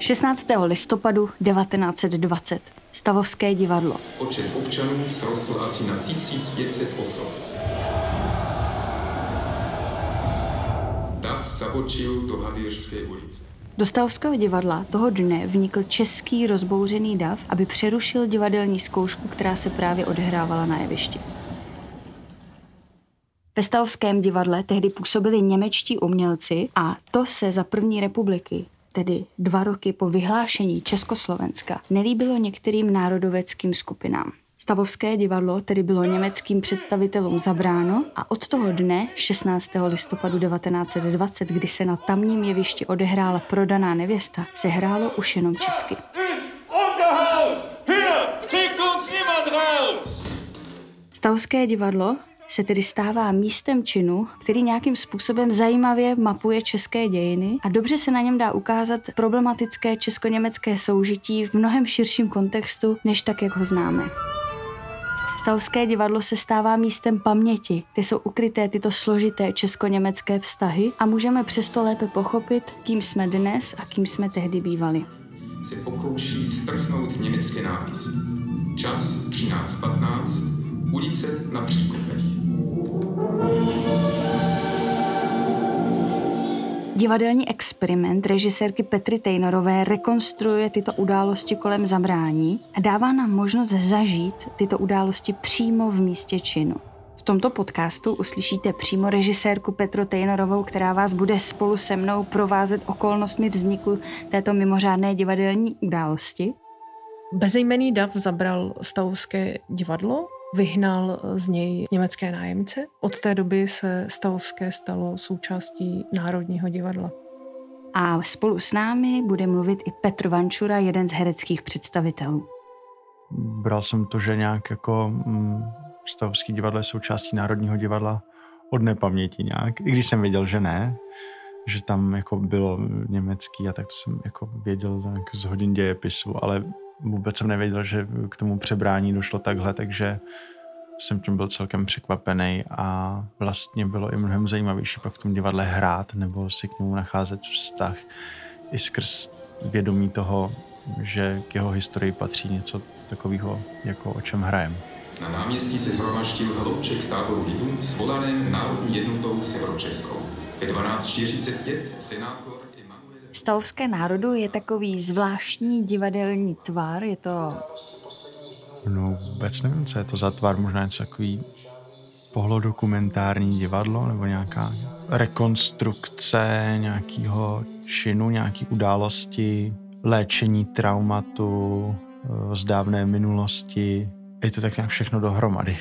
16. listopadu 1920. Stavovské divadlo. Počet občanů vzrostl asi na 1500 osob. Dav zabočil do Havířské ulice. Do Stavovského divadla toho dne vnikl český rozbouřený dav, aby přerušil divadelní zkoušku, která se právě odehrávala na jevišti. Ve Stavovském divadle tehdy působili němečtí umělci a to se za první republiky tedy dva roky po vyhlášení Československa, nelíbilo některým národoveckým skupinám. Stavovské divadlo tedy bylo německým představitelům zabráno a od toho dne, 16. listopadu 1920, kdy se na tamním jevišti odehrála prodaná nevěsta, se hrálo už jenom česky. Stavovské divadlo se tedy stává místem činu, který nějakým způsobem zajímavě mapuje české dějiny a dobře se na něm dá ukázat problematické česko-německé soužití v mnohem širším kontextu, než tak, jak ho známe. Stavovské divadlo se stává místem paměti, kde jsou ukryté tyto složité česko-německé vztahy a můžeme přesto lépe pochopit, kým jsme dnes a kým jsme tehdy bývali. Se pokouší strhnout německé nápisy. Čas 13.15, ulice na Příkopech. Divadelní experiment režisérky Petry Tejnorové rekonstruuje tyto události kolem zabrání a dává nám možnost zažít tyto události přímo v místě činu. V tomto podcastu uslyšíte přímo režisérku Petru Tejnorovou, která vás bude spolu se mnou provázet okolnostmi vzniku této mimořádné divadelní události. Bezejmený dav zabral stavovské divadlo vyhnal z něj německé nájemce. Od té doby se Stavovské stalo součástí Národního divadla. A spolu s námi bude mluvit i Petr Vančura, jeden z hereckých představitelů. Bral jsem to, že nějak jako mm, Stavovský divadlo je součástí Národního divadla od nepaměti nějak, i když jsem věděl, že ne, že tam jako bylo německý a tak to jsem jako věděl z hodin dějepisu, ale vůbec jsem nevěděl, že k tomu přebrání došlo takhle, takže jsem tím byl celkem překvapený a vlastně bylo i mnohem zajímavější pak v tom divadle hrát nebo si k němu nacházet vztah i skrz vědomí toho, že k jeho historii patří něco takového, jako o čem hrajeme. Na náměstí se hromaždil hloubček táboru lidu svolaném Národní jednotou Severočeskou. Ve 12.45 senátor Stavovské národu je takový zvláštní divadelní tvar, je to... No vůbec nevím, co je to za tvar, možná něco takový pohlodokumentární divadlo nebo nějaká rekonstrukce nějakého činu, nějaký události, léčení traumatu eh, z dávné minulosti. Je to tak nějak všechno dohromady.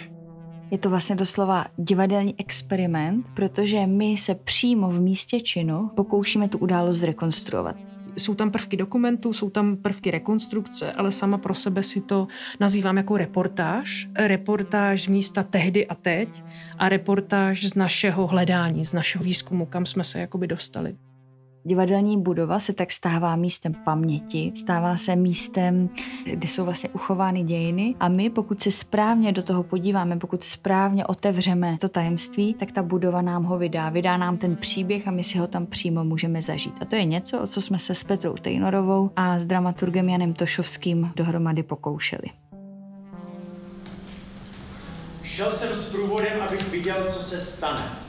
Je to vlastně doslova divadelní experiment, protože my se přímo v místě činu pokoušíme tu událost zrekonstruovat. Jsou tam prvky dokumentů, jsou tam prvky rekonstrukce, ale sama pro sebe si to nazývám jako reportáž. Reportáž místa tehdy a teď a reportáž z našeho hledání, z našeho výzkumu, kam jsme se jakoby dostali. Divadelní budova se tak stává místem paměti, stává se místem, kde jsou vlastně uchovány dějiny a my, pokud se správně do toho podíváme, pokud správně otevřeme to tajemství, tak ta budova nám ho vydá. Vydá nám ten příběh a my si ho tam přímo můžeme zažít. A to je něco, o co jsme se s Petrou Tejnorovou a s dramaturgem Janem Tošovským dohromady pokoušeli. Šel jsem s průvodem, abych viděl, co se stane.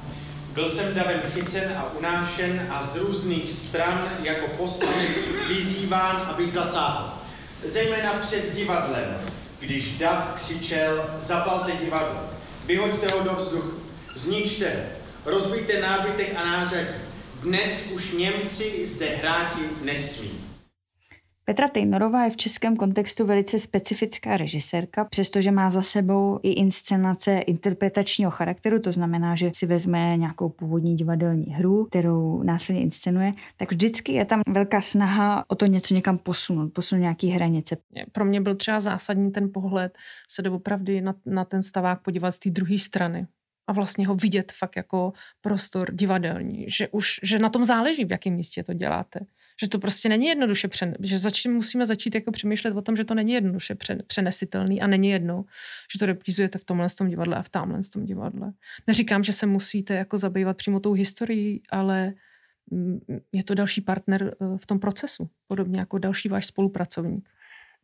Byl jsem davem chycen a unášen a z různých stran jako poslanec vyzýván, abych zasáhl. Zejména před divadlem, když dav křičel, zapalte divadlo, vyhoďte ho do vzduchu, zničte ho, rozbijte nábytek a nářadí. Dnes už Němci zde hráti nesmí. Petra Tejnorová je v českém kontextu velice specifická režisérka, přestože má za sebou i inscenace interpretačního charakteru, to znamená, že si vezme nějakou původní divadelní hru, kterou následně inscenuje, tak vždycky je tam velká snaha o to něco někam posunout, posunout nějaké hranice. Pro mě byl třeba zásadní ten pohled se doopravdy na, na ten stavák podívat z té druhé strany a vlastně ho vidět fakt jako prostor divadelní, že už, že na tom záleží, v jakém místě to děláte. Že to prostě není jednoduše, přen, že začít, musíme začít jako přemýšlet o tom, že to není jednoduše přenesitelný a není jedno, že to reprizujete v tomhle tom divadle a v tamhle tom divadle. Neříkám, že se musíte jako zabývat přímo tou historií, ale mm, je to další partner v tom procesu, podobně jako další váš spolupracovník.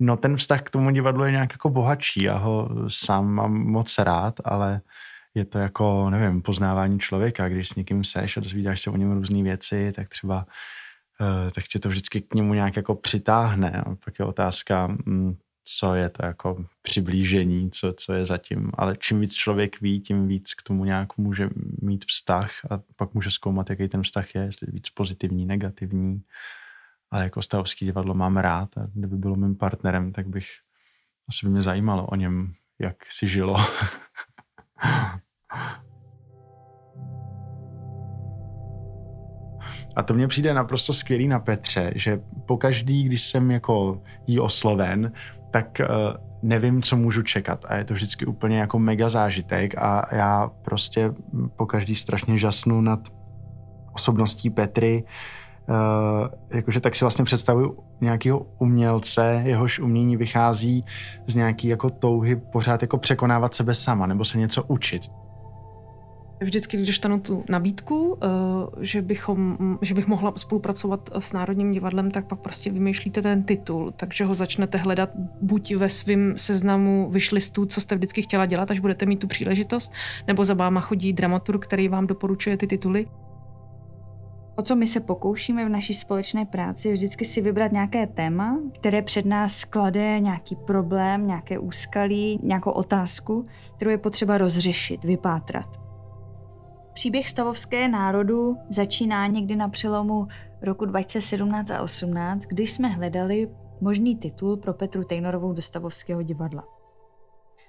No ten vztah k tomu divadlu je nějak jako bohatší. Já ho sám mám moc rád, ale je to jako, nevím, poznávání člověka. Když s někým seš a dozvídáš se o něm různé věci, tak třeba uh, tak tě to vždycky k němu nějak jako přitáhne. A pak je otázka, um, co je to jako přiblížení, co, co je zatím. Ale čím víc člověk ví, tím víc k tomu nějak může mít vztah a pak může zkoumat, jaký ten vztah je, jestli víc pozitivní, negativní ale jako stavovský divadlo mám rád a kdyby bylo mým partnerem, tak bych asi by mě zajímalo o něm, jak si žilo. A to mně přijde naprosto skvělý na Petře, že pokaždý, když jsem jako jí osloven, tak uh, nevím, co můžu čekat. A je to vždycky úplně jako mega zážitek a já prostě pokaždý strašně žasnu nad osobností Petry, Uh, jakože tak si vlastně představuju nějakého umělce, jehož umění vychází z nějaký jako touhy pořád jako překonávat sebe sama nebo se něco učit. Vždycky, když dostanu tu nabídku, eh, že, bychom, že bych mohla spolupracovat s Národním divadlem, tak pak prostě vymýšlíte ten titul, takže ho začnete hledat buď ve svém seznamu vyšlistů, co jste vždycky chtěla dělat, až budete mít tu příležitost, nebo za váma chodí dramaturg, který vám doporučuje ty tituly. O co my se pokoušíme v naší společné práci, je vždycky si vybrat nějaké téma, které před nás klade nějaký problém, nějaké úskalí, nějakou otázku, kterou je potřeba rozřešit, vypátrat. Příběh stavovské národu začíná někdy na přelomu roku 2017 a 2018, když jsme hledali možný titul pro Petru Tejnorovou do Stavovského divadla.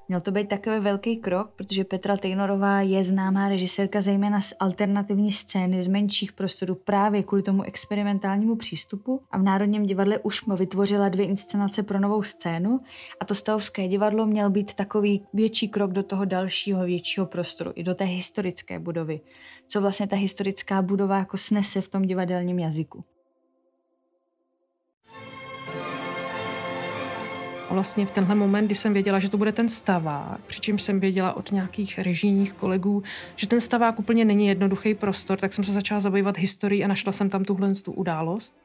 Měl to být takový velký krok, protože Petra Tejnorová je známá režisérka zejména z alternativní scény, z menších prostorů právě kvůli tomu experimentálnímu přístupu a v Národním divadle už vytvořila dvě inscenace pro novou scénu a to Stavovské divadlo měl být takový větší krok do toho dalšího většího prostoru, i do té historické budovy. Co vlastně ta historická budova jako snese v tom divadelním jazyku. Vlastně v tenhle moment, kdy jsem věděla, že to bude ten stavák, přičemž jsem věděla od nějakých režijních kolegů, že ten stavák úplně není jednoduchý prostor, tak jsem se začala zabývat historií a našla jsem tam tuhle tu událost.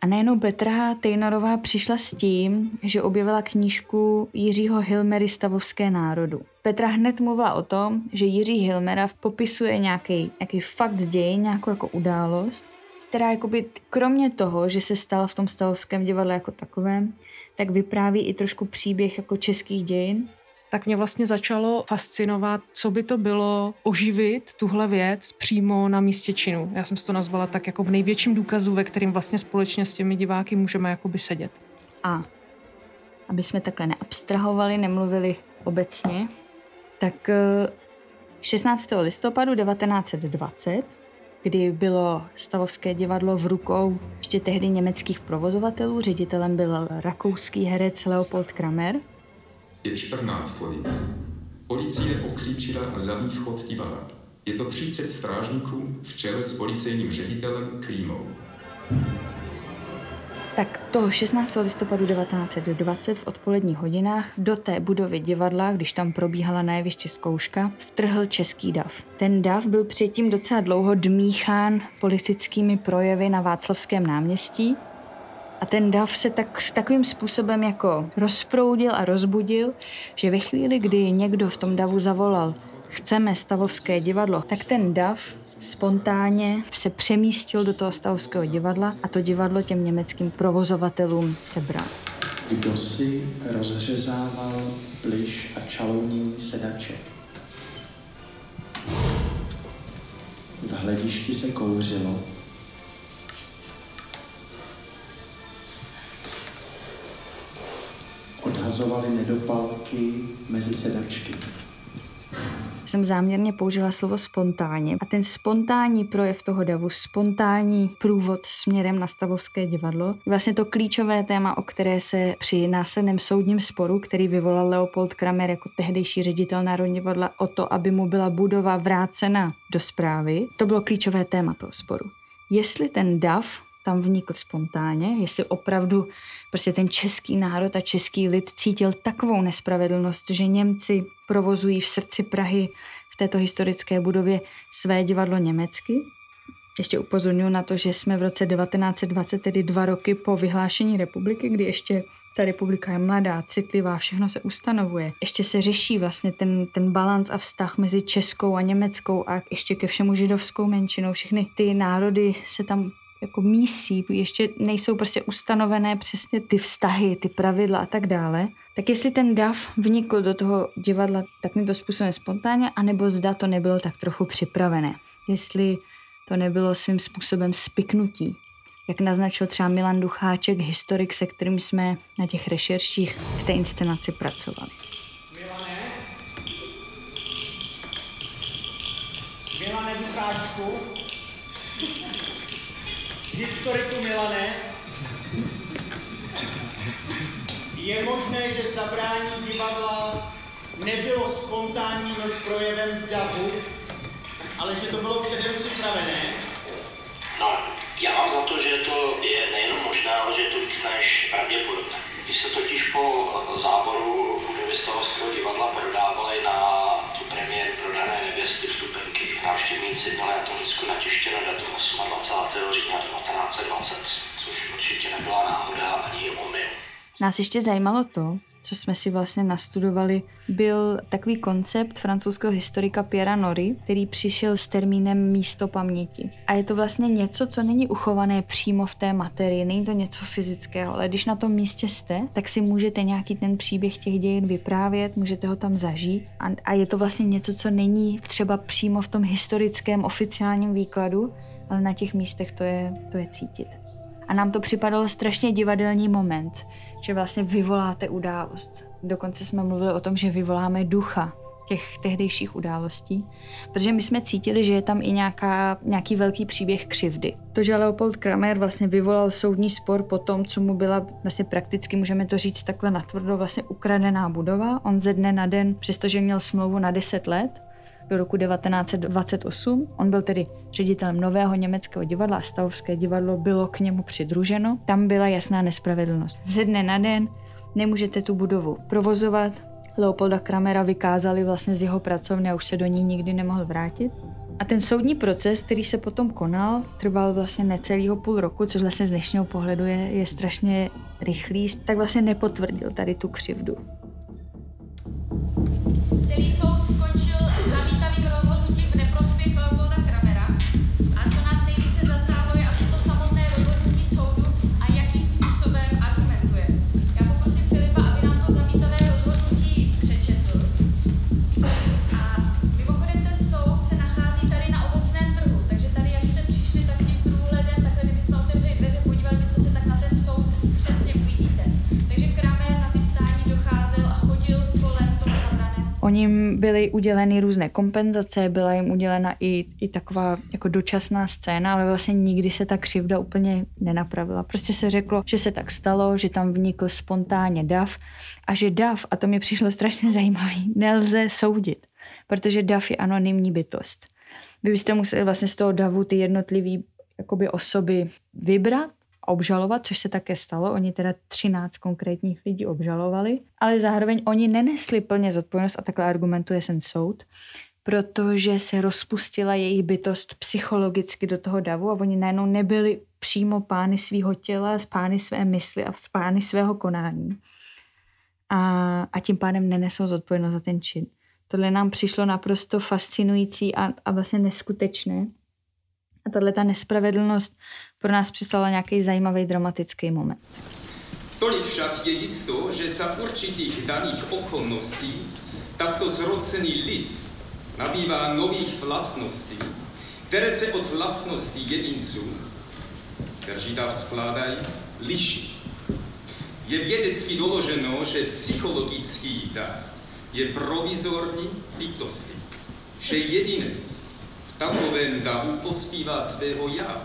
A najednou Petra Tejnorová přišla s tím, že objevila knížku Jiřího Hilmery Stavovské národu. Petra hned mluvila o tom, že Jiří Hilmera popisuje nějaký, nějaký fakt z dějin, nějakou jako událost, která jakoby, kromě toho, že se stala v tom stavovském divadle jako takovém, tak vypráví i trošku příběh jako českých dějin. Tak mě vlastně začalo fascinovat, co by to bylo oživit tuhle věc přímo na místě činu. Já jsem si to nazvala tak jako v největším důkazu, ve kterým vlastně společně s těmi diváky můžeme jakoby sedět. A aby jsme takhle neabstrahovali, nemluvili obecně, tak 16. Eh, listopadu 1920 kdy bylo Stavovské divadlo v rukou ještě tehdy německých provozovatelů. Ředitelem byl rakouský herec Leopold Kramer. Je 14 hodin. Policie okříčila zadní vchod divadla. Je to 30 strážníků v čele s policejním ředitelem Klímou. Tak toho 16. listopadu 1920 v odpoledních hodinách do té budovy divadla, když tam probíhala na jevišti zkouška, vtrhl český dav. Ten dav byl předtím docela dlouho dmíchán politickými projevy na Václavském náměstí a ten dav se tak, takovým způsobem jako rozproudil a rozbudil, že ve chvíli, kdy někdo v tom davu zavolal chceme stavovské divadlo, tak ten dav spontánně se přemístil do toho stavovského divadla a to divadlo těm německým provozovatelům sebral. Kdo si rozřezával pliš a čalouní sedaček? V hledišti se kouřilo. Odhazovali nedopalky mezi sedačky jsem záměrně použila slovo spontánně. A ten spontánní projev toho davu, spontánní průvod směrem na Stavovské divadlo, vlastně to klíčové téma, o které se při následném soudním sporu, který vyvolal Leopold Kramer jako tehdejší ředitel Národní divadla o to, aby mu byla budova vrácena do zprávy, to bylo klíčové téma toho sporu. Jestli ten dav tam vnikl spontánně, jestli opravdu prostě ten český národ a český lid cítil takovou nespravedlnost, že Němci provozují v srdci Prahy v této historické budově své divadlo německy, Ještě upozorňuji na to, že jsme v roce 1920, tedy dva roky po vyhlášení republiky, kdy ještě ta republika je mladá, citlivá, všechno se ustanovuje. Ještě se řeší vlastně ten, ten balans a vztah mezi českou a německou a ještě ke všemu židovskou menšinou. Všechny ty národy se tam jako mísí, ještě nejsou prostě ustanovené přesně ty vztahy, ty pravidla a tak dále. Tak jestli ten dav vnikl do toho divadla takovýmto způsobem spontánně, anebo zda to nebylo tak trochu připravené. Jestli to nebylo svým způsobem spiknutí. Jak naznačil třeba Milan Ducháček, historik, se kterým jsme na těch rešerších k té inscenaci pracovali. Milane? Milane Ducháčku? Historiku Milane? Je možné, že zabrání divadla nebylo spontánním projevem davu, ale že to bylo předem připravené? No, já mám za to, že to je nejenom možné, ale že je to víc než pravděpodobné. Když se totiž po záboru budovy Stavovského divadla prodávaly na návštěvníci na tom lístku natištěno datum 28. října 1920, což určitě nebyla náhoda ani omyl. Nás ještě zajímalo to, co jsme si vlastně nastudovali, byl takový koncept francouzského historika Pierre Nori, který přišel s termínem místo paměti. A je to vlastně něco, co není uchované přímo v té materii, není to něco fyzického, ale když na tom místě jste, tak si můžete nějaký ten příběh těch dějin vyprávět, můžete ho tam zažít a, a je to vlastně něco, co není třeba přímo v tom historickém oficiálním výkladu, ale na těch místech to je, to je cítit. A nám to připadalo strašně divadelní moment, že vlastně vyvoláte událost. Dokonce jsme mluvili o tom, že vyvoláme ducha těch tehdejších událostí, protože my jsme cítili, že je tam i nějaká, nějaký velký příběh křivdy. To, že Leopold Kramer vlastně vyvolal soudní spor po tom, co mu byla vlastně prakticky, můžeme to říct takhle natvrdo, vlastně ukradená budova. On ze dne na den, přestože měl smlouvu na 10 let, do roku 1928. On byl tedy ředitelem nového německého divadla a Stavovské divadlo bylo k němu přidruženo. Tam byla jasná nespravedlnost. Ze dne na den nemůžete tu budovu provozovat. Leopolda Kramera vykázali vlastně z jeho pracovny a už se do ní nikdy nemohl vrátit. A ten soudní proces, který se potom konal, trval vlastně necelého půl roku, což vlastně z dnešního pohledu je, je strašně rychlý, tak vlastně nepotvrdil tady tu křivdu. Oni byly uděleny různé kompenzace, byla jim udělena i, i taková jako dočasná scéna, ale vlastně nikdy se ta křivda úplně nenapravila. Prostě se řeklo, že se tak stalo, že tam vnikl spontánně dav a že dav, a to mi přišlo strašně zajímavý, nelze soudit, protože dav je anonymní bytost. Vy byste museli vlastně z toho davu ty jednotlivé jakoby osoby vybrat obžalovat, což se také stalo. Oni teda 13 konkrétních lidí obžalovali, ale zároveň oni nenesli plně zodpovědnost a takhle argumentuje ten soud, protože se rozpustila jejich bytost psychologicky do toho davu a oni najednou nebyli přímo pány svého těla, pány své mysli a pány svého konání. A, a tím pádem nenesou zodpovědnost za ten čin. Tohle nám přišlo naprosto fascinující a, a vlastně neskutečné. A tahle ta nespravedlnost pro nás přistala nějaký zajímavý dramatický moment. Tolik však je jisto, že za určitých daných okolností takto zrocený lid nabývá nových vlastností, které se od vlastností jedinců, kteří dav skládají, liší. Je vědecky doloženo, že psychologický dav je provizorní bytosti, že jedinec v takovém davu pospívá svého já,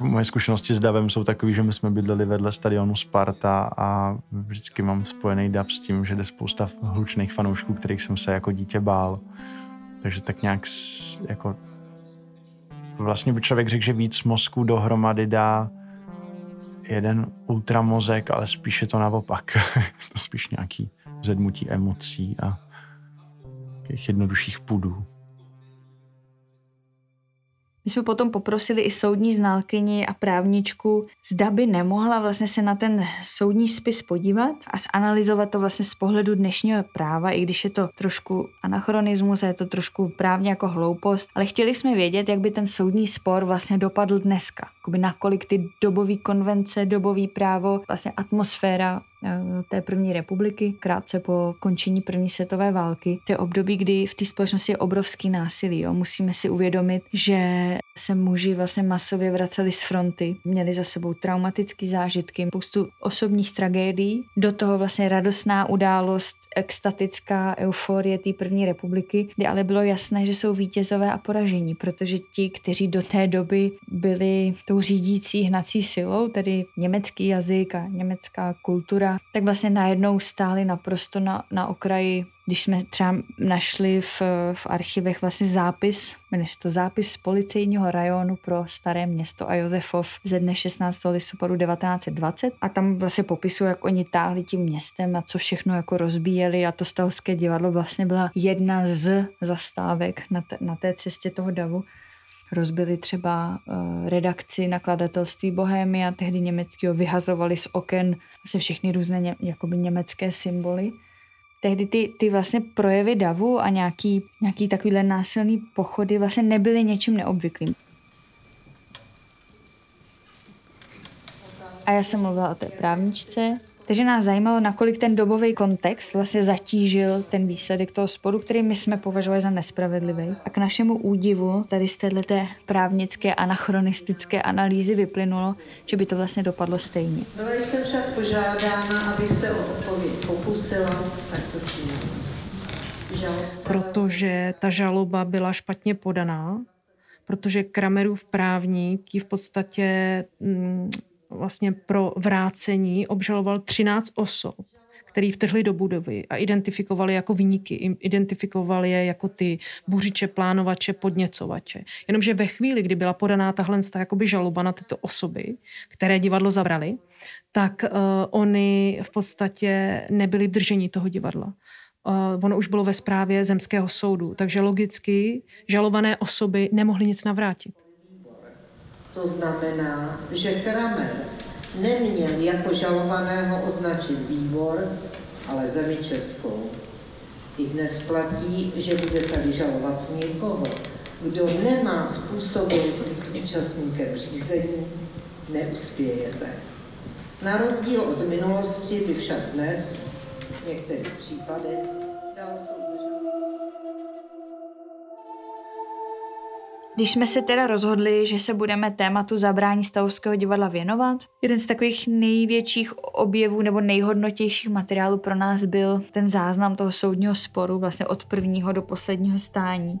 Moje zkušenosti s davem jsou takové, že my jsme bydleli vedle stadionu Sparta a vždycky mám spojený dav s tím, že jde spousta hlučných fanoušků, kterých jsem se jako dítě bál. Takže tak nějak jako vlastně by člověk řekl, že víc mozků dohromady dá jeden ultramozek, ale spíše to naopak. to spíš nějaký zedmutí emocí a těch jednodušších pudů. My jsme potom poprosili i soudní znalkyni a právničku, zda by nemohla vlastně se na ten soudní spis podívat a zanalizovat to vlastně z pohledu dnešního práva, i když je to trošku anachronismus a je to trošku právně jako hloupost, ale chtěli jsme vědět, jak by ten soudní spor vlastně dopadl dneska. Jakoby nakolik ty dobové konvence, dobový právo, vlastně atmosféra té první republiky, krátce po končení první světové války. To je období, kdy v té společnosti je obrovský násilí. Jo. Musíme si uvědomit, že se muži vlastně masově vraceli z fronty, měli za sebou traumatické zážitky, spoustu osobních tragédií, do toho vlastně radostná událost, extatická euforie té první republiky, kdy ale bylo jasné, že jsou vítězové a poražení, protože ti, kteří do té doby byli tou řídící hnací silou, tedy německý jazyk a německá kultura, kultura, tak vlastně najednou stáli naprosto na, na okraji když jsme třeba našli v, v archivech vlastně zápis, jmenuje to zápis z policejního rajonu pro staré město a Josefov ze dne 16. listopadu 1920 a tam vlastně popisují, jak oni táhli tím městem a co všechno jako rozbíjeli a to stavské divadlo vlastně byla jedna z zastávek na, te, na té cestě toho davu rozbili třeba uh, redakci nakladatelství Bohémia, tehdy německého, vyhazovali z oken vlastně všechny různé ně, jakoby německé symboly. Tehdy ty, ty vlastně projevy davu a nějaký, nějaký takovýhle násilný pochody vlastně nebyly něčím neobvyklým. A já jsem mluvila o té právničce, takže nás zajímalo, nakolik ten dobový kontext vlastně zatížil ten výsledek toho sporu, který my jsme považovali za nespravedlivý. A k našemu údivu tady z této právnické anachronistické analýzy vyplynulo, že by to vlastně dopadlo stejně. Byla jsem však požádána, abych se o odpověď pokusila, tak to činím. Protože ta žaloba byla špatně podaná, protože Kramerův právník ji v podstatě mm, vlastně pro vrácení obžaloval 13 osob, který vtrhli do budovy a identifikovali jako vyníky, identifikovali je jako ty buřiče, plánovače, podněcovače. Jenomže ve chvíli, kdy byla podaná tahle jakoby žaloba na tyto osoby, které divadlo zabrali, tak uh, oni v podstatě nebyli v držení toho divadla. Uh, ono už bylo ve správě zemského soudu, takže logicky žalované osoby nemohly nic navrátit. To znamená, že Kramer neměl jako žalovaného označit výbor, ale zemi českou. I dnes platí, že budete-li žalovat někoho, kdo nemá způsobu být účastníkem řízení, neuspějete. Na rozdíl od minulosti by však dnes v některých případech dalo Když jsme se teda rozhodli, že se budeme tématu zabrání stavovského divadla věnovat, jeden z takových největších objevů nebo nejhodnotějších materiálů pro nás byl ten záznam toho soudního sporu vlastně od prvního do posledního stání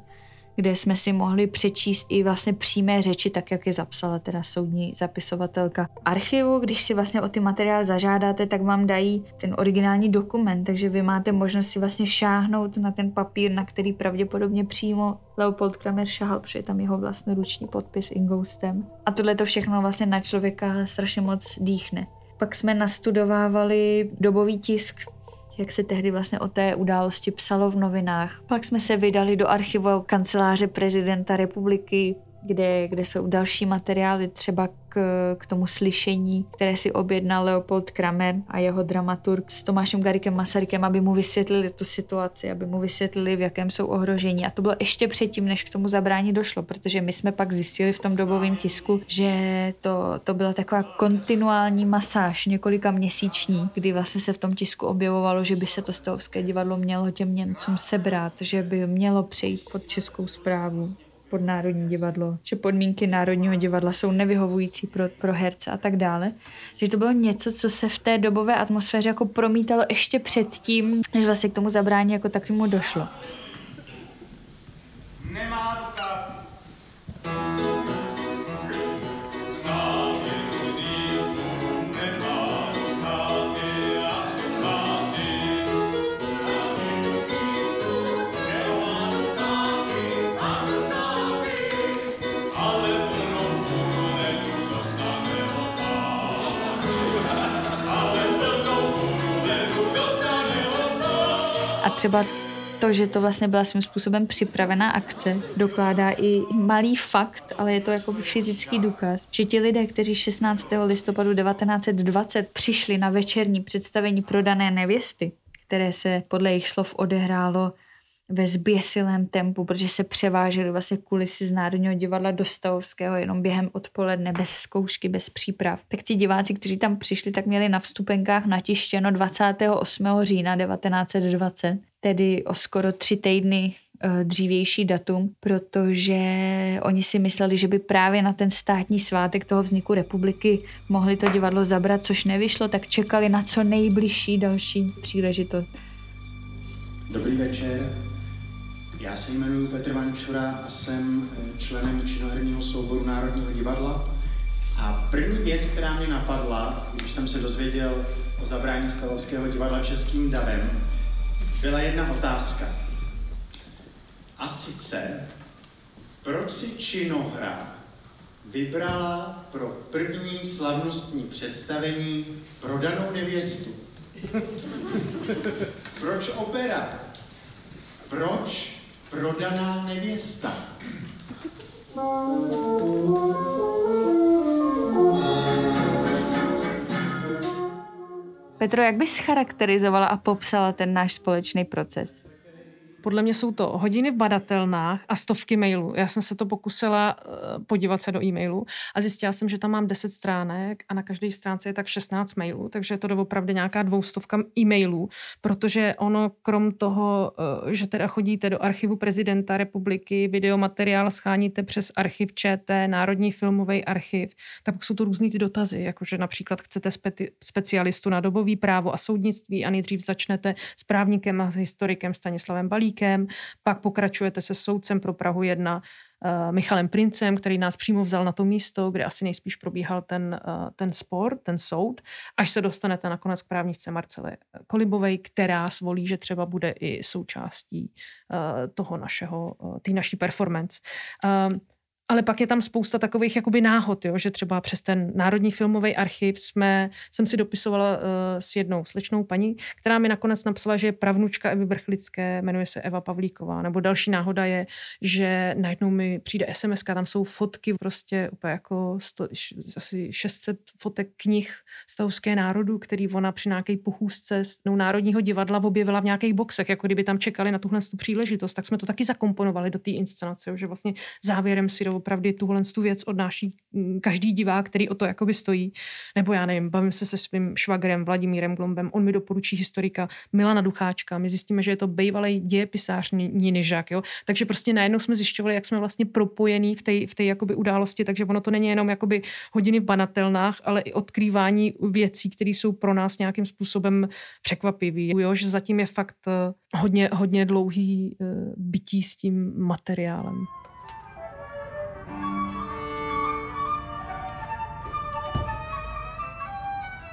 kde jsme si mohli přečíst i vlastně přímé řeči, tak jak je zapsala teda soudní zapisovatelka. Archivu, když si vlastně o ty materiály zažádáte, tak vám dají ten originální dokument, takže vy máte možnost si vlastně šáhnout na ten papír, na který pravděpodobně přímo Leopold Kramer šahal, protože je tam jeho vlastnoruční podpis ingoustem. A tohle to všechno vlastně na člověka strašně moc dýchne. Pak jsme nastudovávali dobový tisk, jak se tehdy vlastně o té události psalo v novinách. Pak jsme se vydali do archivu kanceláře prezidenta republiky, kde, kde jsou další materiály, třeba k, k tomu slyšení, které si objednal Leopold Kramer a jeho dramaturg s Tomášem Garikem Masarykem, aby mu vysvětlili tu situaci, aby mu vysvětlili, v jakém jsou ohrožení. A to bylo ještě předtím, než k tomu zabrání došlo, protože my jsme pak zjistili v tom dobovém tisku, že to, to byla taková kontinuální masáž, několika měsíční, kdy vlastně se v tom tisku objevovalo, že by se to stavovské divadlo mělo těm Němcům sebrat, že by mělo přejít pod českou zprávu pod Národní divadlo, že podmínky Národního divadla jsou nevyhovující pro, pro herce a tak dále. Že to bylo něco, co se v té dobové atmosféře jako promítalo ještě předtím, než vlastně k tomu zabrání jako takovému došlo. Nemá třeba to, že to vlastně byla svým způsobem připravená akce, dokládá i malý fakt, ale je to jako fyzický důkaz, že ti lidé, kteří 16. listopadu 1920 přišli na večerní představení prodané nevěsty, které se podle jejich slov odehrálo ve zběsilém tempu, protože se převážely vlastně kulisy z Národního divadla do Stavovského jenom během odpoledne, bez zkoušky, bez příprav. Tak ti diváci, kteří tam přišli, tak měli na vstupenkách natištěno 28. října 1920, tedy o skoro tři týdny eh, dřívější datum, protože oni si mysleli, že by právě na ten státní svátek toho vzniku republiky mohli to divadlo zabrat, což nevyšlo, tak čekali na co nejbližší další příležitost. Dobrý večer. Já se jmenuji Petr Vančura a jsem eh, členem činoherního souboru Národního divadla. A první věc, která mě napadla, když jsem se dozvěděl o zabrání Stavovského divadla Českým davem, byla jedna otázka. A sice, proč si činohra vybrala pro první slavnostní představení prodanou nevěstu? Proč opera? Proč prodaná nevěsta? Petro, jak bys charakterizovala a popsala ten náš společný proces? Podle mě jsou to hodiny v badatelnách a stovky mailů. Já jsem se to pokusila eh, podívat se do e-mailu a zjistila jsem, že tam mám 10 stránek a na každé stránce je tak 16 mailů, takže je to doopravdy nějaká dvoustovka e-mailů, protože ono krom toho, eh, že teda chodíte do archivu prezidenta republiky, videomateriál scháníte přes archiv ČT, Národní filmový archiv, tak jsou to různý ty dotazy, jakože například chcete spe- specialistu na dobový právo a soudnictví a nejdřív začnete s právníkem a historikem Stanislavem Balíkem, Havlíkem, pak pokračujete se soudcem pro Prahu 1 uh, eh, Michalem Princem, který nás přímo vzal na to místo, kde asi nejspíš probíhal ten, uh, ten spor, ten soud, až se dostanete nakonec k právničce Marcele Kolibovej, která svolí, že třeba bude i součástí uh, toho našeho, té naší performance. Ale pak je tam spousta takových jakoby náhod, jo, že třeba přes ten Národní filmový archiv jsme, jsem si dopisovala uh, s jednou slečnou paní, která mi nakonec napsala, že je pravnučka Evy Vrchlické, jmenuje se Eva Pavlíková. Nebo další náhoda je, že najednou mi přijde SMS, tam jsou fotky prostě úplně jako sto, asi 600 fotek knih Stavovské národu, který ona při nějaké pochůzce no, Národního divadla objevila v nějakých boxech, jako kdyby tam čekali na tuhle tu příležitost, tak jsme to taky zakomponovali do té inscenace, že vlastně závěrem si opravdu tuhle tu věc odnáší mm, každý divák, který o to jakoby stojí. Nebo já nevím, bavím se se svým švagrem Vladimírem Glombem, on mi doporučí historika Milana Ducháčka, my zjistíme, že je to bývalý dějepisář Niny Žák, jo? takže prostě najednou jsme zjišťovali, jak jsme vlastně propojení v té v té jakoby události, takže ono to není jenom jakoby hodiny v banatelnách, ale i odkrývání věcí, které jsou pro nás nějakým způsobem překvapivý, jo? že zatím je fakt eh, hodně, hodně dlouhý eh, bytí s tím materiálem.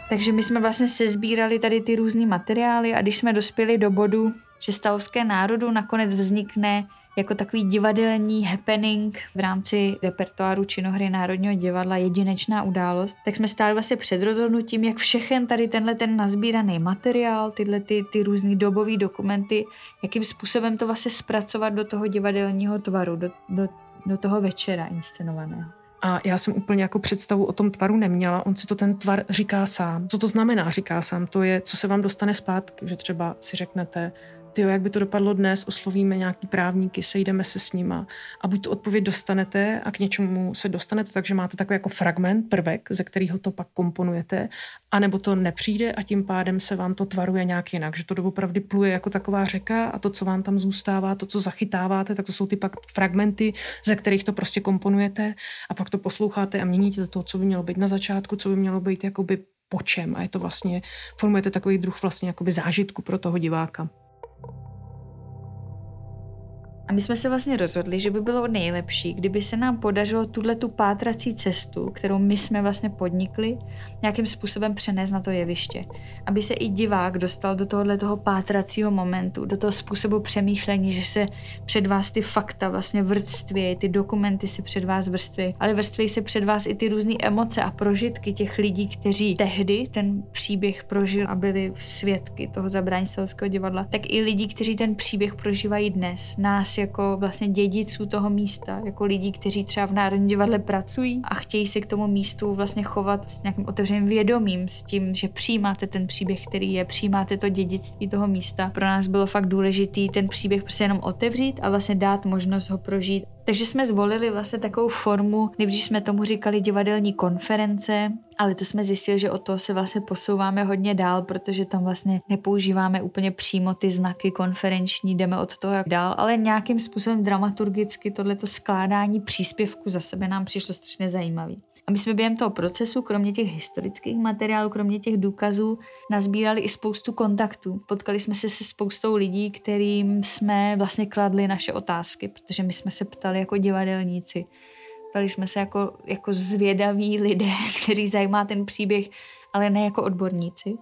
Takže my jsme vlastně sezbírali tady ty různé materiály a když jsme dospěli do bodu, že Stavovské národu nakonec vznikne jako takový divadelní happening v rámci repertoáru činohry Národního divadla jedinečná událost, tak jsme stáli vlastně před rozhodnutím, jak všechen tady tenhle ten nazbíraný materiál, tyhle ty, ty různé dobové dokumenty, jakým způsobem to vlastně zpracovat do toho divadelního tvaru, do, do, do toho večera inscenovaného. A já jsem úplně jako představu o tom tvaru neměla. On si to ten tvar říká sám. Co to znamená, říká sám? To je, co se vám dostane zpátky, že třeba si řeknete, ty jak by to dopadlo dnes, oslovíme nějaký právníky, sejdeme se s nima a buď tu odpověď dostanete a k něčemu se dostanete, takže máte takový jako fragment, prvek, ze kterého to pak komponujete, anebo to nepřijde a tím pádem se vám to tvaruje nějak jinak, že to doopravdy pluje jako taková řeka a to, co vám tam zůstává, to, co zachytáváte, tak to jsou ty pak fragmenty, ze kterých to prostě komponujete a pak to posloucháte a měníte to, co by mělo být na začátku, co by mělo být jakoby po čem a je to vlastně, formujete takový druh vlastně jakoby zážitku pro toho diváka. Thank you. A my jsme se vlastně rozhodli, že by bylo nejlepší, kdyby se nám podařilo tuhle tu pátrací cestu, kterou my jsme vlastně podnikli, nějakým způsobem přenést na to jeviště. Aby se i divák dostal do tohohle toho pátracího momentu, do toho způsobu přemýšlení, že se před vás ty fakta vlastně vrství, ty dokumenty se před vás vrství, ale vrství se před vás i ty různé emoce a prožitky těch lidí, kteří tehdy ten příběh prožili a byli svědky toho zabrání divadla, tak i lidi, kteří ten příběh prožívají dnes, jako vlastně dědiců toho místa, jako lidí, kteří třeba v Národním divadle pracují a chtějí se k tomu místu vlastně chovat s nějakým otevřeným vědomím, s tím, že přijímáte ten příběh, který je, přijímáte to dědictví toho místa. Pro nás bylo fakt důležitý ten příběh prostě jenom otevřít a vlastně dát možnost ho prožít takže jsme zvolili vlastně takovou formu, nejdřív jsme tomu říkali divadelní konference, ale to jsme zjistili, že od toho se vlastně posouváme hodně dál, protože tam vlastně nepoužíváme úplně přímo ty znaky konferenční, jdeme od toho jak dál, ale nějakým způsobem dramaturgicky tohleto skládání příspěvku za sebe nám přišlo strašně zajímavý. A my jsme během toho procesu, kromě těch historických materiálů, kromě těch důkazů, nazbírali i spoustu kontaktů. Potkali jsme se se spoustou lidí, kterým jsme vlastně kladli naše otázky, protože my jsme se ptali jako divadelníci. Ptali jsme se jako, jako zvědaví lidé, kteří zajímá ten příběh, ale ne jako odborníci.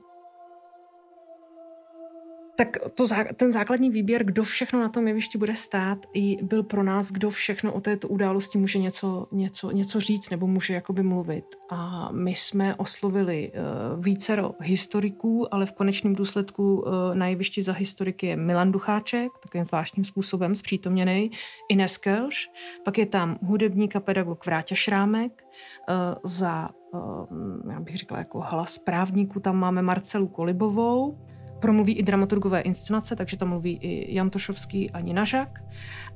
Tak to, ten základní výběr, kdo všechno na tom jevišti bude stát, i byl pro nás, kdo všechno o této události může něco, něco, něco říct nebo může jakoby mluvit. A my jsme oslovili uh, vícero historiků, ale v konečném důsledku uh, na jevišti za historiky je Milan Ducháček, takovým zvláštním způsobem zpřítomněný, Ines Kelš, pak je tam hudebník a pedagog Vráťa Šrámek, uh, za, uh, já bych říkala, jako hlas právníků tam máme Marcelu Kolibovou, promluví i dramaturgové inscenace, takže tam mluví i Jan Tošovský a Nina Žak.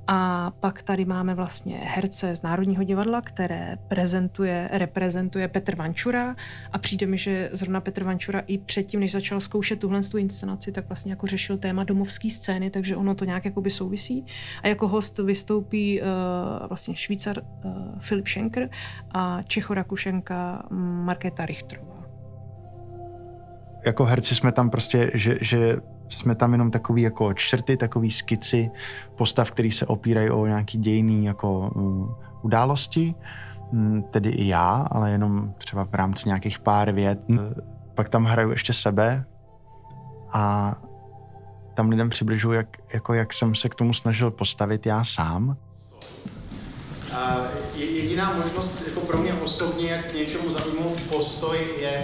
A pak tady máme vlastně herce z Národního divadla, které prezentuje, reprezentuje Petr Vančura a přijde mi, že zrovna Petr Vančura i předtím, než začal zkoušet tuhle tu inscenaci, tak vlastně jako řešil téma domovské scény, takže ono to nějak jakoby souvisí. A jako host vystoupí uh, vlastně Švýcar uh, Filip Schenker a Čechorakušenka Markéta Richtrová jako herci jsme tam prostě, že, že jsme tam jenom takový jako črty, takový skici postav, který se opírají o nějaký dějný jako um, události, um, tedy i já, ale jenom třeba v rámci nějakých pár vět. Uh, pak tam hraju ještě sebe a tam lidem přibližuju, jak, jako jak jsem se k tomu snažil postavit já sám. A jediná možnost jako pro mě osobně, jak k něčemu zaujmout postoj, je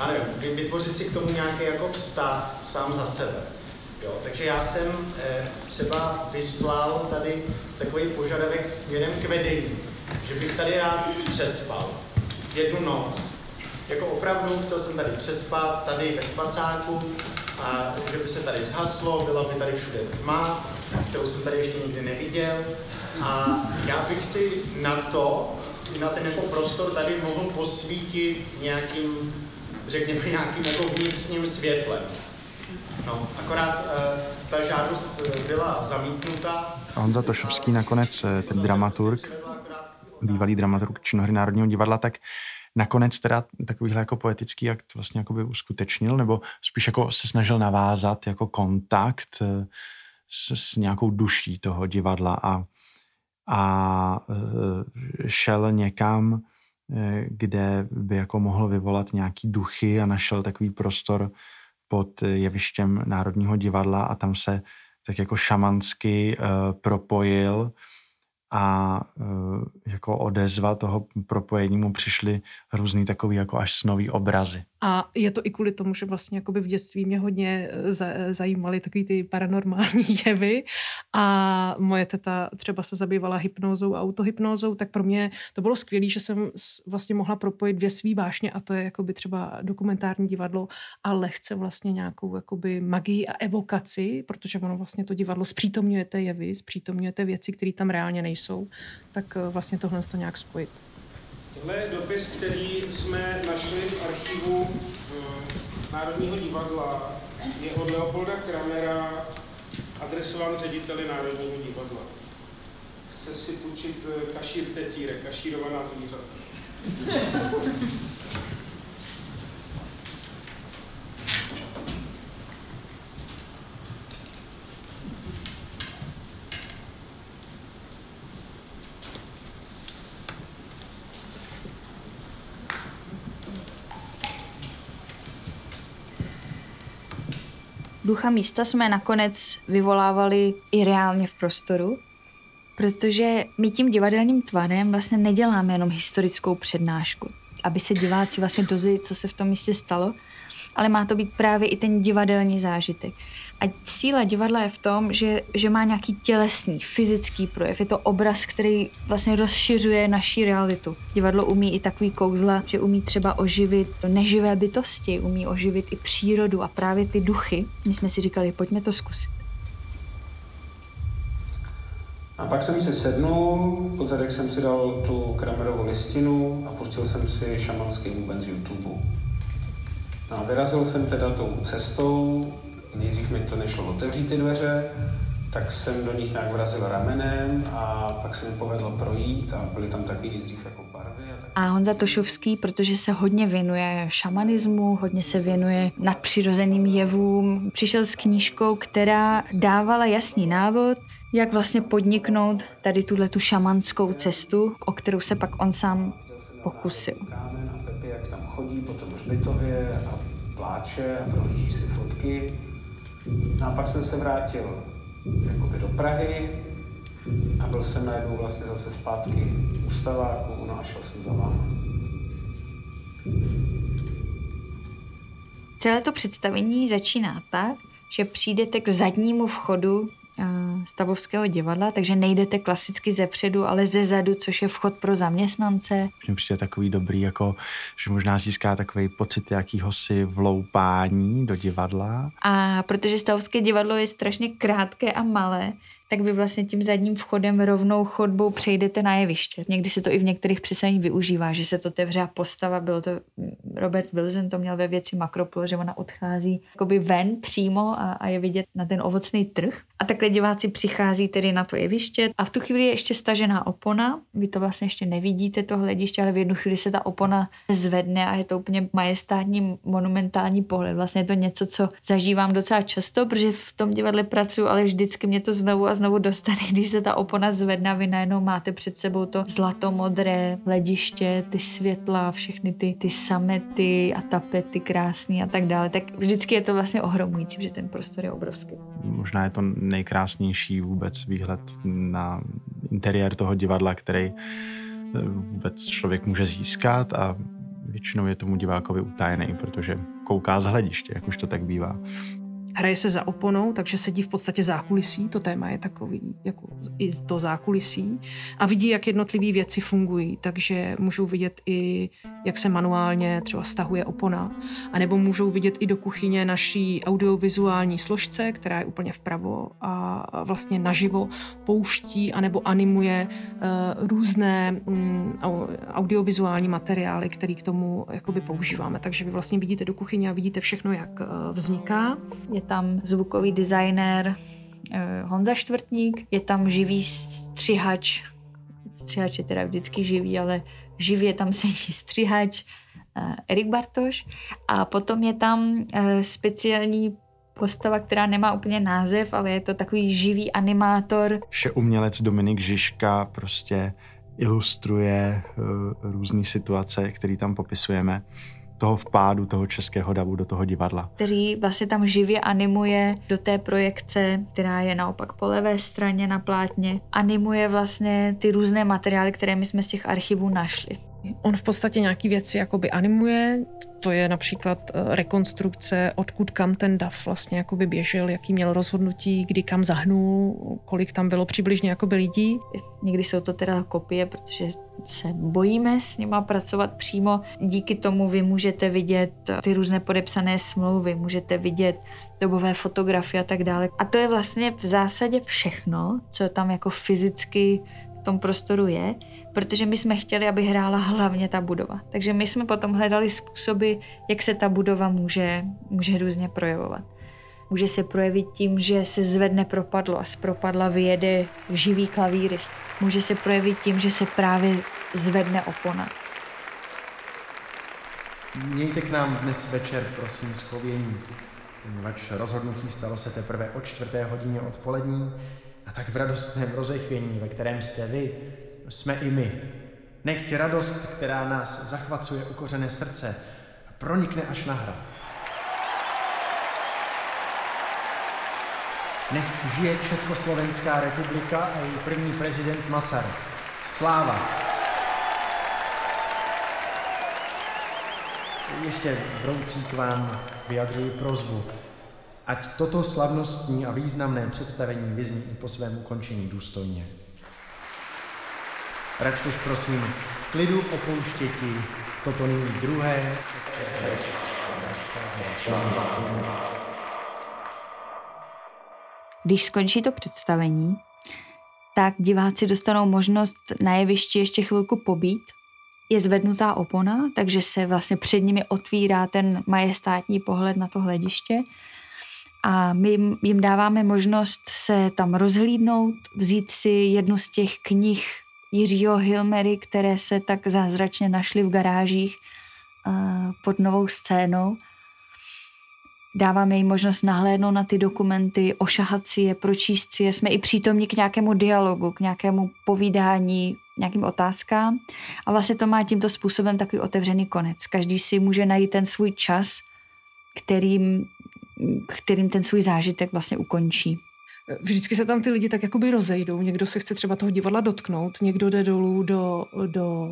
já nevím, vytvořit si k tomu nějaký jako vztah sám za sebe. Jo, takže já jsem eh, třeba vyslal tady takový požadavek směrem k vedení, že bych tady rád přespal jednu noc. Jako opravdu chtěl jsem tady přespat, tady ve spacáku, a že by se tady zhaslo, byla by tady všude tma, kterou jsem tady ještě nikdy neviděl. A já bych si na to, na ten jako prostor tady mohl posvítit nějakým řekněme, nějakým jako vnitřním světlem. No, akorát uh, ta žádost byla zamítnuta. A Honza Tošovský nakonec, eh, ten dramaturg, bývalý dramaturg Činohry Národního divadla, tak nakonec teda takovýhle jako poetický akt vlastně jako by uskutečnil, nebo spíš jako se snažil navázat jako kontakt eh, s, s nějakou duší toho divadla a, a šel někam, Eh, kde by jako mohl vyvolat nějaký duchy a našel takový prostor pod jevištěm Národního divadla a tam se tak jako šamansky uh, propojil a uh, jako odezva toho propojení mu přišly různý takový jako až snový obrazy. A je to i kvůli tomu, že vlastně jakoby v dětství mě hodně eh, zajímaly takový ty paranormální jevy a moje teta třeba se zabývala hypnózou a autohypnózou, tak pro mě to bylo skvělé, že jsem vlastně mohla propojit dvě svý vášně a to je jakoby třeba dokumentární divadlo a lehce vlastně nějakou jakoby magii a evokaci, protože ono vlastně to divadlo zpřítomňujete jevy, zpřítomňujete věci, které tam reálně nejsou, tak eh, vlastně tohle to nějak spojit. Tohle je dopis, který jsme našli v archivu eh, Národního divadla. Je od Leopolda Kramera adresován řediteli Národního divadla. Chce si půjčit eh, kašír tetíre, kašírovaná zvířata. Ducha místa jsme nakonec vyvolávali i reálně v prostoru, protože my tím divadelním tvarem vlastně neděláme jenom historickou přednášku, aby se diváci vlastně dozvěděli, co se v tom místě stalo, ale má to být právě i ten divadelní zážitek. A síla divadla je v tom, že, že má nějaký tělesný, fyzický projev. Je to obraz, který vlastně rozšiřuje naší realitu. Divadlo umí i takový kouzla, že umí třeba oživit neživé bytosti, umí oživit i přírodu a právě ty duchy. My jsme si říkali, pojďme to zkusit. A pak jsem si sednul, pod zadek jsem si dal tu Kramerovu listinu a pustil jsem si šamanský buben z YouTube. No a vyrazil jsem teda tou cestou, nejdřív mi to nešlo otevřít ty dveře, tak jsem do nich nějak vrazil ramenem a pak se mi povedlo projít a byly tam takový nejdřív jako barvy. A, tak... a Honza Tošovský, protože se hodně věnuje šamanismu, hodně se věnuje nadpřirozeným jevům, přišel s knížkou, která dávala jasný návod, jak vlastně podniknout tady tuhle tu šamanskou cestu, o kterou se pak on sám pokusil. Kámen a Pepi, jak tam chodí po tom hřbitově a pláče a prohlíží si fotky. No a pak jsem se vrátil jakoby do Prahy a byl jsem najednou vlastně zase zpátky u staváku, no a šel jsem za váma. Celé to představení začíná tak, že přijdete k zadnímu vchodu stavovského divadla, takže nejdete klasicky ze předu, ale ze zadu, což je vchod pro zaměstnance. Mně přijde takový dobrý, jako, že možná získá takový pocit jakýhosi vloupání do divadla. A protože stavovské divadlo je strašně krátké a malé, tak vy vlastně tím zadním vchodem rovnou chodbou přejdete na jeviště. Někdy se to i v některých představeních využívá, že se to otevře postava, bylo to Robert Wilson to měl ve věci Makropol, že ona odchází jakoby ven přímo a, a je vidět na ten ovocný trh. A takhle diváci přichází tedy na to jeviště a v tu chvíli je ještě stažená opona. Vy to vlastně ještě nevidíte, to hlediště, ale v jednu chvíli se ta opona zvedne a je to úplně majestátní, monumentální pohled. Vlastně je to něco, co zažívám docela často, protože v tom divadle pracuji, ale vždycky mě to znovu a znovu dostane, když se ta opona zvedne vy najednou máte před sebou to zlatomodré hlediště, ty světla, všechny ty, ty samety a tapety krásný a tak dále. Tak vždycky je to vlastně ohromující, že ten prostor je obrovský. Možná je to nejkrásnější vůbec výhled na interiér toho divadla, který eh, vůbec člověk může získat a většinou je tomu divákovi utajený, protože kouká z hlediště, jak už to tak bývá. Hraje se za oponou, takže sedí v podstatě zákulisí, to téma je takový, jako i to zákulisí a vidí, jak jednotlivé věci fungují, takže můžou vidět i, jak se manuálně třeba stahuje opona, anebo můžou vidět i do kuchyně naší audiovizuální složce, která je úplně vpravo a vlastně naživo pouští anebo animuje uh, různé um, audiovizuální materiály, které k tomu jakoby používáme. Takže vy vlastně vidíte do kuchyně a vidíte všechno, jak uh, vzniká. Je tam zvukový designér eh, Honza Čtvrtník, je tam živý střihač, střihač je teda vždycky živý, ale živě tam sedí střihač eh, Erik Bartoš. A potom je tam eh, speciální postava, která nemá úplně název, ale je to takový živý animátor. Vše umělec Dominik Žižka prostě ilustruje různé situace, které tam popisujeme toho vpádu toho českého davu do toho divadla. Který vlastně tam živě animuje do té projekce, která je naopak po levé straně na plátně. Animuje vlastně ty různé materiály, které my jsme z těch archivů našli. On v podstatě nějaký věci jakoby animuje, to je například eh, rekonstrukce, odkud kam ten DAF vlastně jakoby běžel, jaký měl rozhodnutí, kdy kam zahnul, kolik tam bylo přibližně jakoby lidí. Někdy jsou to teda kopie, protože se bojíme s nima pracovat přímo. Díky tomu vy můžete vidět ty různé podepsané smlouvy, můžete vidět dobové fotografie a tak dále. A to je vlastně v zásadě všechno, co tam jako fyzicky v tom prostoru je protože my jsme chtěli, aby hrála hlavně ta budova. Takže my jsme potom hledali způsoby, jak se ta budova může, může různě projevovat. Může se projevit tím, že se zvedne propadlo a z propadla vyjede živý klavírist. Může se projevit tím, že se právě zvedne opona. Mějte k nám dnes večer, prosím, schovění. Vaš rozhodnutí stalo se teprve o čtvrté hodině odpolední a tak v radostném rozechvění, ve kterém jste vy, jsme i my. Nechť radost, která nás zachvacuje ukořené srdce, pronikne až na hrad. Nech žije Československá republika a její první prezident Masaryk. Sláva! Ještě broucí k vám vyjadřuji prozbu, ať toto slavnostní a významné představení vyzní i po svém ukončení důstojně. Račtež prosím, klidu opouštěti toto nyní druhé. Když skončí to představení, tak diváci dostanou možnost na jevišti ještě chvilku pobít. Je zvednutá opona, takže se vlastně před nimi otvírá ten majestátní pohled na to hlediště. A my jim dáváme možnost se tam rozhlídnout, vzít si jednu z těch knih Jiřího Hilmery, které se tak zázračně našly v garážích pod novou scénou. Dáváme jim možnost nahlédnout na ty dokumenty, ošahat si je, pročíst si je. Jsme i přítomní k nějakému dialogu, k nějakému povídání, nějakým otázkám. A vlastně to má tímto způsobem takový otevřený konec. Každý si může najít ten svůj čas, kterým, kterým ten svůj zážitek vlastně ukončí vždycky se tam ty lidi tak jakoby rozejdou. Někdo se chce třeba toho divadla dotknout, někdo jde dolů do, do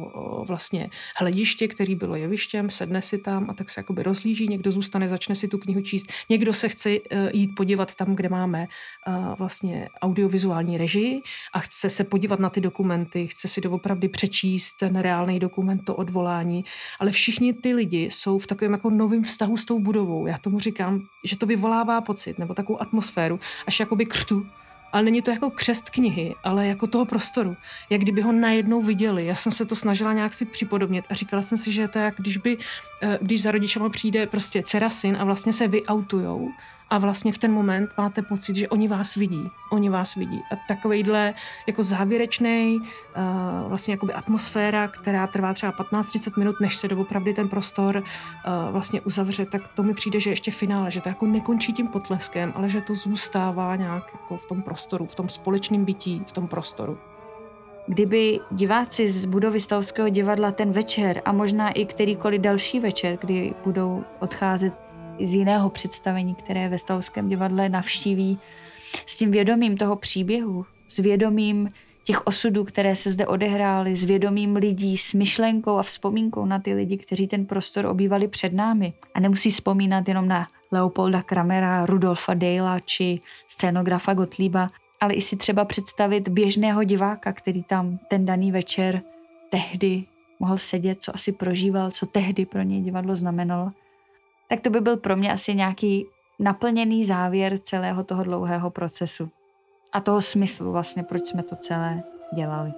vlastně hlediště, který bylo jevištěm, sedne si tam a tak se jakoby rozlíží, někdo zůstane, začne si tu knihu číst, někdo se chce eh, jít podívat tam, kde máme eh, vlastně audiovizuální režii a chce se podívat na ty dokumenty, chce si doopravdy přečíst ten reálný dokument, to odvolání, ale všichni ty lidi jsou v takovém jako novém vztahu s tou budovou. Já tomu říkám, že to vyvolává pocit nebo takovou atmosféru, až jakoby křtu. Ale není to jako křest knihy, ale jako toho prostoru. Jak kdyby ho najednou viděli. Já jsem se to snažila nějak si připodobnit a říkala jsem si, že je to jak když by, eh, když za rodičema přijde prostě dcera, syn a vlastně se vyautujou a vlastně v ten moment máte pocit, že oni vás vidí. Oni vás vidí. A takovýhle jako závěrečný uh, vlastně jakoby atmosféra, která trvá třeba 15-30 minut, než se doopravdy ten prostor uh, vlastně uzavře, tak to mi přijde, že ještě finále, že to jako nekončí tím potleskem, ale že to zůstává nějak jako v tom prostoru, v tom společném bytí, v tom prostoru. Kdyby diváci z budovy Stavského divadla ten večer a možná i kterýkoliv další večer, kdy budou odcházet z jiného představení, které ve Stavském divadle navštíví s tím vědomím toho příběhu, s vědomím těch osudů, které se zde odehrály, s vědomím lidí, s myšlenkou a vzpomínkou na ty lidi, kteří ten prostor obývali před námi. A nemusí vzpomínat jenom na Leopolda Kramera, Rudolfa Dejla či scénografa Gottlieba, ale i si třeba představit běžného diváka, který tam ten daný večer tehdy mohl sedět, co asi prožíval, co tehdy pro něj divadlo znamenalo tak to by byl pro mě asi nějaký naplněný závěr celého toho dlouhého procesu a toho smyslu vlastně, proč jsme to celé dělali.